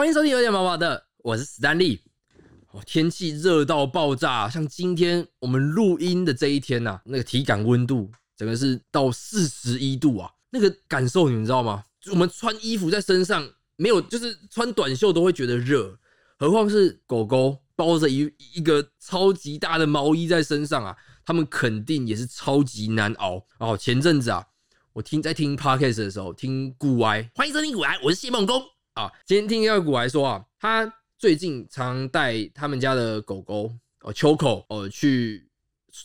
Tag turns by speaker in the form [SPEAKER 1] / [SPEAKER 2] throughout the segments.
[SPEAKER 1] 欢迎收听有点毛毛的，我是史丹利。哦，天气热到爆炸，像今天我们录音的这一天呐、那个体感温度整个是到四十一度啊，那个感受你们知道吗？我们穿衣服在身上没有，就是穿短袖都会觉得热，何况是狗狗包着一一个超级大的毛衣在身上啊，他们肯定也是超级难熬。哦，前阵子啊，我听在听 podcast 的时候，听古歪，欢迎收听古歪，我是谢梦工啊。今天听到古埃说啊，他最近常带他们家的狗狗哦秋口哦去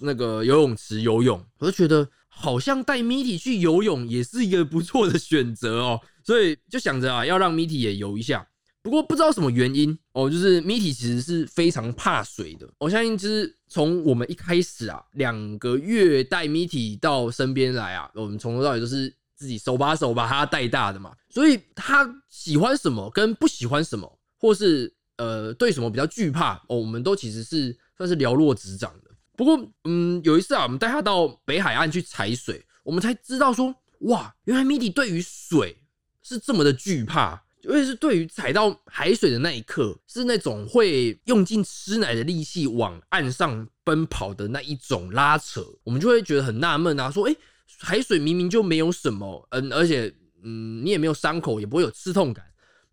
[SPEAKER 1] 那个游泳池游泳，我就觉得好像带 Mitty 去游泳也是一个不错的选择哦，所以就想着啊，要让 Mitty 也游一下。不过不知道什么原因哦，就是 Mitty 其实是非常怕水的。我相信就是从我们一开始啊，两个月带 Mitty 到身边来啊，我们从头到尾都是自己手把手把他带大的嘛，所以他喜欢什么跟不喜欢什么，或是呃对什么比较惧怕哦，我们都其实是算是了若指掌的。不过嗯，有一次啊，我们带他到北海岸去踩水，我们才知道说，哇，原来米迪对于水是这么的惧怕。尤其是对于踩到海水的那一刻，是那种会用尽吃奶的力气往岸上奔跑的那一种拉扯，我们就会觉得很纳闷啊，说，哎、海水明明就没有什么，嗯，而且，嗯，你也没有伤口，也不会有刺痛感，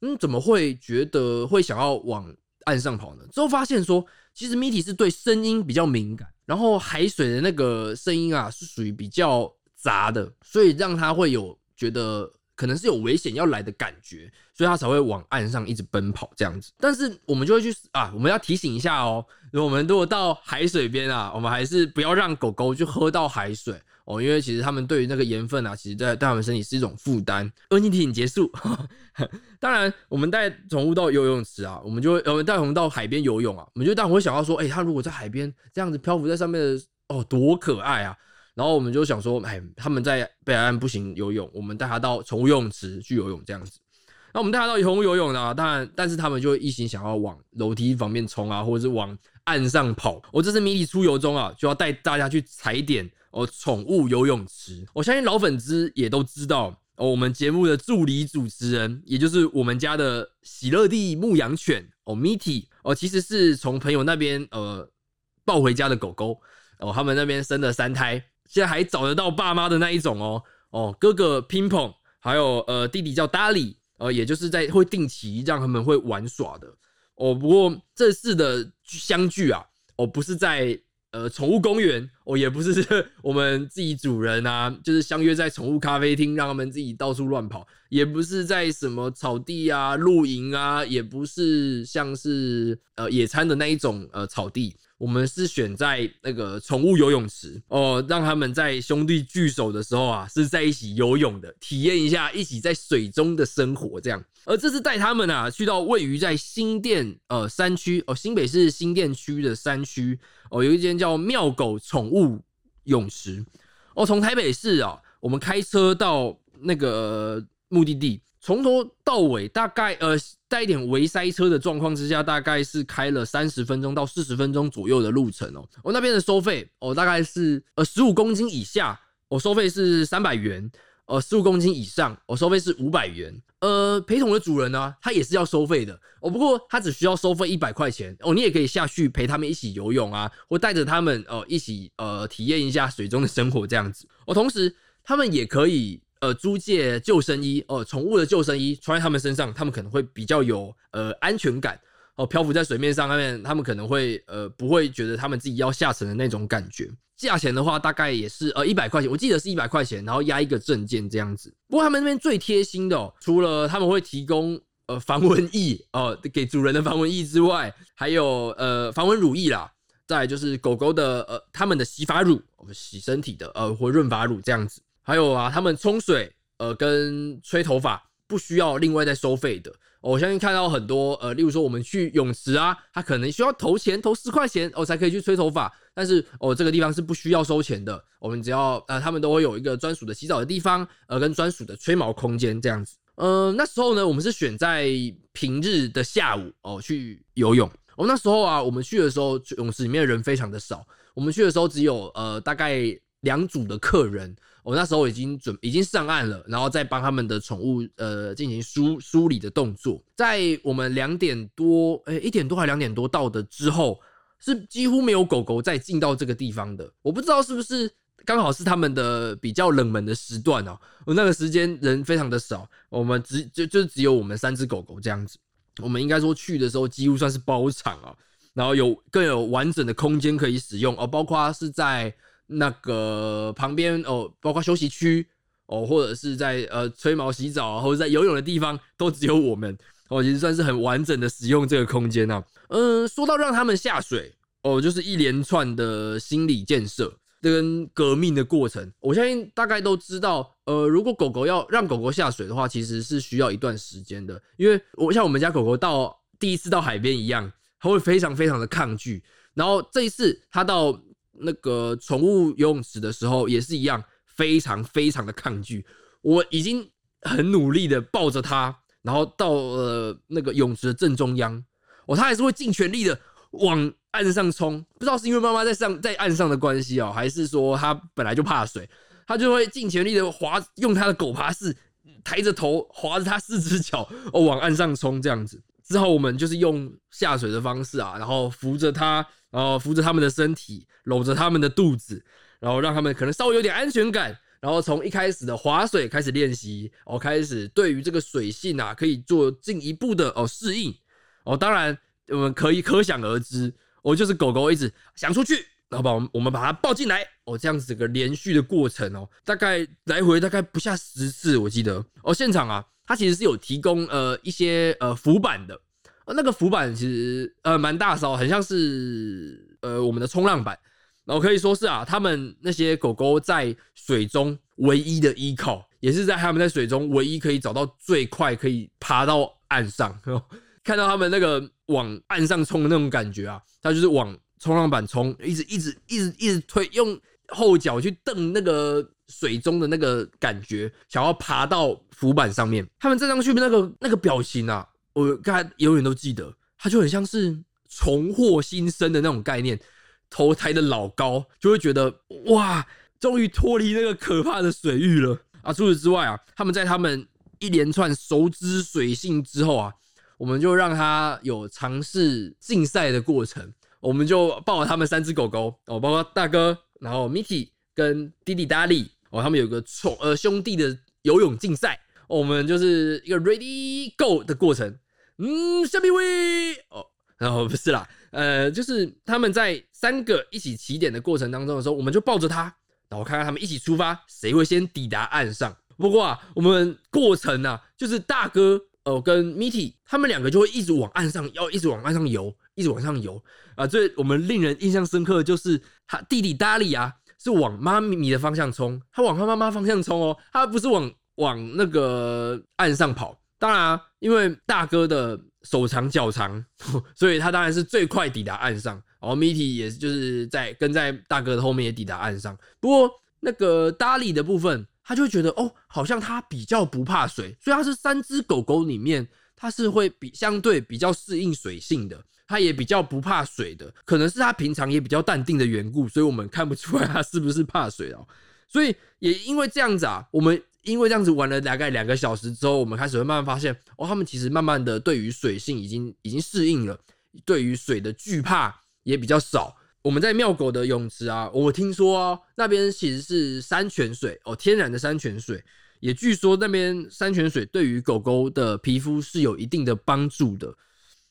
[SPEAKER 1] 嗯，怎么会觉得会想要往岸上跑呢？之后发现说，其实米体是对声音比较敏感，然后海水的那个声音啊，是属于比较杂的，所以让他会有觉得可能是有危险要来的感觉，所以他才会往岸上一直奔跑这样子。但是我们就会去啊，我们要提醒一下哦，我们如果到海水边啊，我们还是不要让狗狗去喝到海水哦，因为其实他们对于那个盐分啊，其实在他们身体是一种负担。温馨提醒结束。当然，我们带宠物到游泳池啊，我们就会我们带宠物到海边游泳啊，我们就当然会想到说，哎、它如果在海边这样子漂浮在上面的，哦，多可爱啊！然后我们就想说，哎，他们在北海岸不行游泳，我们带他到宠物游泳池去游泳这样子。那我们带他到宠物游泳呢，当然，但是他们就一心想要往楼梯方面冲啊，或者是往岸上跑。我、这次迷你出游中啊，就要带大家去踩点哦，宠物游泳池。我相信老粉丝也都知道哦，我们节目的助理主持人，也就是我们家的喜乐蒂牧羊犬哦，Mitty 哦，其实是从朋友那边呃抱回家的狗狗哦，他们那边生了三胎，现在还找得到爸妈的那一种哦哦，哥哥乒乓，还有呃弟弟叫 Dali，呃，也就是在会定期让他们会玩耍的哦。不过这次的相聚啊，哦，不是在呃宠物公园，哦，也不是我们自己主人啊，就是相约在宠物咖啡厅，让他们自己到处乱跑，也不是在什么草地啊、露营啊，也不是像是呃野餐的那一种呃草地。我们是选在那个宠物游泳池哦，让他们在兄弟聚首的时候啊，是在一起游泳的，体验一下一起在水中的生活这样。而这次带他们啊，去到位于在新店呃山区哦，新北市新店区的山区哦，有一间叫妙狗宠雾泳池哦。从台北市啊，我们开车到那个、目的地，从头到尾大概呃带一点微塞车的状况之下，大概是开了三十分钟到四十分钟左右的路程哦。我、那边的收费哦，大概是呃十五公斤以下，我、收费是三百元。呃，十五公斤以上，我、收费是五百元。呃，陪同的主人呢，他也是要收费的哦，不过他只需要收费一百块钱哦，你也可以下去陪他们一起游泳啊，或带着他们呃一起呃体验一下水中的生活这样子。哦，同时他们也可以呃租借救生衣哦，宠物的救生衣穿在他们身上，他们可能会比较有呃安全感漂浮在水面上面，他们可能会呃不会觉得他们自己要下沉的那种感觉。价钱的话，大概也是呃一百块钱，我记得是一百块钱，然后压一个证件这样子。不过他们那边最贴心的、哦，除了他们会提供呃防蚊液哦、呃、给主人的防蚊液之外，还有呃防蚊乳液啦，再就是狗狗的呃他们的洗发乳，呃洗身体的呃或润发乳这样子。还有啊，他们冲水呃跟吹头发不需要另外再收费的。我相信看到很多呃，例如说我们去泳池啊，他可能需要投钱，投十块钱哦才可以去吹头发，但是哦这个地方是不需要收钱的，我们只要呃他们都会有一个专属的洗澡的地方，呃跟专属的吹毛空间这样子。呃那时候呢，我们是选在平日的下午哦去游泳。哦那时候啊，我们去的时候泳池里面的人非常的少，我们去的时候只有呃大概两组的客人，我那时候已经准已经上岸了，然后再帮他们的宠物呃进行梳梳理的动作。在我们两点多，哎，一点多还两点多到的之后，是几乎没有狗狗再进到这个地方的。我不知道是不是刚好是他们的比较冷门的时段哦，我那个时间人非常的少，我们只就就只有我们三只狗狗这样子。我们应该说去的时候几乎算是包场啊，然后有更有完整的空间可以使用哦，包括是在。那个旁边哦，包括休息区哦，或者是在呃吹毛洗澡啊，或者在游泳的地方，都只有我们哦，其实算是很完整的使用这个空间啊。嗯，说到让他们下水哦，就是一连串的心理建设跟革命的过程。我相信大概都知道，呃，如果狗狗要让狗狗下水的话，其实是需要一段时间的，因为我像我们家狗狗到第一次到海边一样，它会非常非常的抗拒，然后这一次它到。那个宠物游泳池的时候也是一样，非常非常的抗拒。我已经很努力的抱着它，然后到了那个泳池的正中央，哦，它还是会尽全力的往岸上冲。不知道是因为妈妈在上在岸上的关系哦，还是说它本来就怕水，它就会尽全力的滑，用它的狗爬式抬着头，滑着它四只脚哦往岸上冲这样子。之后我们就是用下水的方式啊，然后扶着它。然后扶着他们的身体，搂着他们的肚子，然后让他们可能稍微有点安全感。然后从一开始的划水开始练习，哦，开始对于这个水性啊，可以做进一步的哦适应。哦，当然我们可以可想而知，哦，就是狗狗一直想出去，然后把我们我们把它抱进来，哦，这样子个连续的过程哦，大概来回大概不下十次，我记得。哦，现场啊，它其实是有提供呃一些呃浮板的。呃那个浮板其实呃蛮大艘，很像是呃我们的冲浪板，然后可以说是啊，他们那些狗狗在水中唯一的依靠，也是在他们在水中唯一可以找到最快可以爬到岸上。看到他们那个往岸上冲的那种感觉啊，他就是往冲浪板冲，一直一直一直一直推，用后脚去蹬那个水中的那个感觉，想要爬到浮板上面。他们站上去那个那个表情啊。我刚才永远都记得，他就很像是重获新生的那种概念，投胎的老高就会觉得哇，终于脱离那个可怕的水域了啊！除此之外啊，他们在他们一连串熟知水性之后啊，我们就让他有尝试竞赛的过程，我们就抱了他们三只狗狗哦，包括大哥，然后 Miki 跟弟弟达利哦，他们有个宠呃兄弟的游泳竞赛。我们就是一个 ready go 的过程，嗯，下面位哦，然后不是啦，呃，就是他们在三个一起起点的过程当中的时候，我们就抱着他，然后看看他们一起出发，谁会先抵达岸上。不过啊，我们过程啊，就是大哥哦跟 Mitty 他们两个就会一直往岸上，要一直往岸上游，一直往上游啊。最我们令人印象深刻的就是他弟弟达利啊，是往妈咪的方向冲，他往他妈妈方向冲哦，他不是往。往那个岸上跑，当然，因为大哥的手长脚长，所以他当然是最快抵达岸上。然后米体也就是在跟在大哥的后面也抵达岸上。不过那个达利的部分，他就会觉得哦，好像他比较不怕水，所以他是三只狗狗里面，他是会比相对比较适应水性的，他也比较不怕水的。可能是他平常也比较淡定的缘故，所以我们看不出来他是不是怕水哦。所以也因为这样子啊，我们。因为这样子玩了大概两个小时之后，我们开始会慢慢发现，哦，他们其实慢慢的对于水性已经已经适应了，对于水的惧怕也比较少。我们在妙狗的泳池啊，我听说哦，那边其实是山泉水哦，天然的山泉水，也据说那边山泉水对于狗狗的皮肤是有一定的帮助的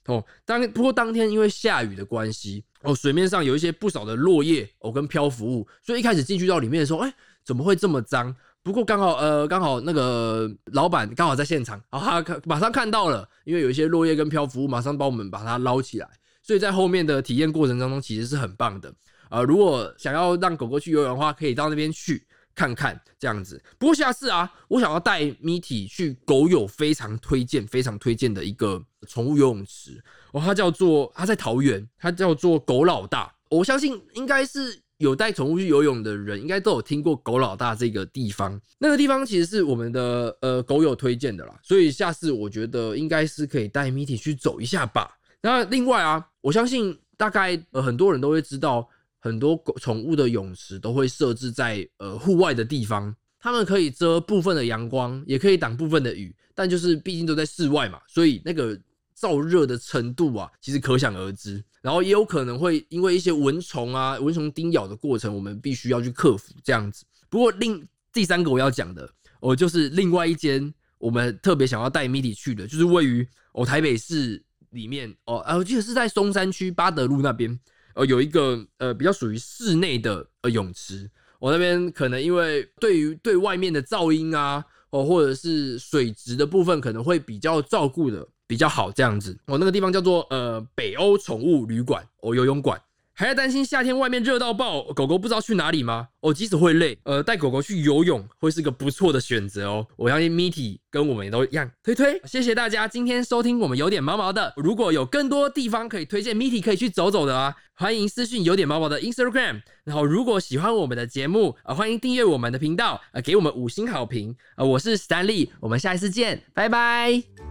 [SPEAKER 1] 哦。当不过当天因为下雨的关系哦，水面上有一些不少的落叶哦跟漂浮物，所以一开始进去到里面的时候，哎，怎么会这么脏？不过刚好呃刚好那个老板刚好在现场，然后他看马上看到了，因为有一些落叶跟漂浮物，马上帮我们把它捞起来。所以在后面的体验过程当中，其实是很棒的。呃，如果想要让狗狗去游泳的话，可以到那边去看看这样子。不过下次啊，我想要带米体去狗友非常推荐、非常推荐的一个宠物游泳池哦，它叫做它在桃园，它叫做狗老大。我相信应该是。有带宠物去游泳的人，应该都有听过狗老大这个地方。那个地方其实是我们的呃狗友推荐的啦，所以下次我觉得应该是可以带米体去走一下吧。那另外啊，我相信大概呃很多人都会知道，很多宠物的泳池都会设置在呃户外的地方，它们可以遮部分的阳光，也可以挡部分的雨，但就是毕竟都在室外嘛，所以那个燥热的程度啊，其实可想而知。然后也有可能会因为一些蚊虫啊、蚊虫叮咬的过程，我们必须要去克服这样子。不过另第三个我要讲的，哦，就是另外一间我们特别想要带 MIDI 去的，就是位于哦台北市里面哦，啊，我记得是在松山区八德路那边，呃，有一个呃比较属于室内的呃泳池。我那边可能因为对于对外面的噪音啊，哦，或者是水质的部分，可能会比较照顾的比较好这样子。我那个地方叫做呃北欧宠物旅馆，哦游泳馆。还在担心夏天外面热到爆，狗狗不知道去哪里吗？哦，即使会累，呃，带狗狗去游泳会是个不错的选择哦。我相信 Mitty 跟我们也都一样，推推。谢谢大家今天收听我们有点毛毛的。如果有更多地方可以推荐 Mitty 可以去走走的啊，欢迎私讯有点毛毛的 Instagram。然后如果喜欢我们的节目啊，欢迎订阅我们的频道，呃，给我们五星好评。呃，我是 Stanley，我们下一次见，拜拜。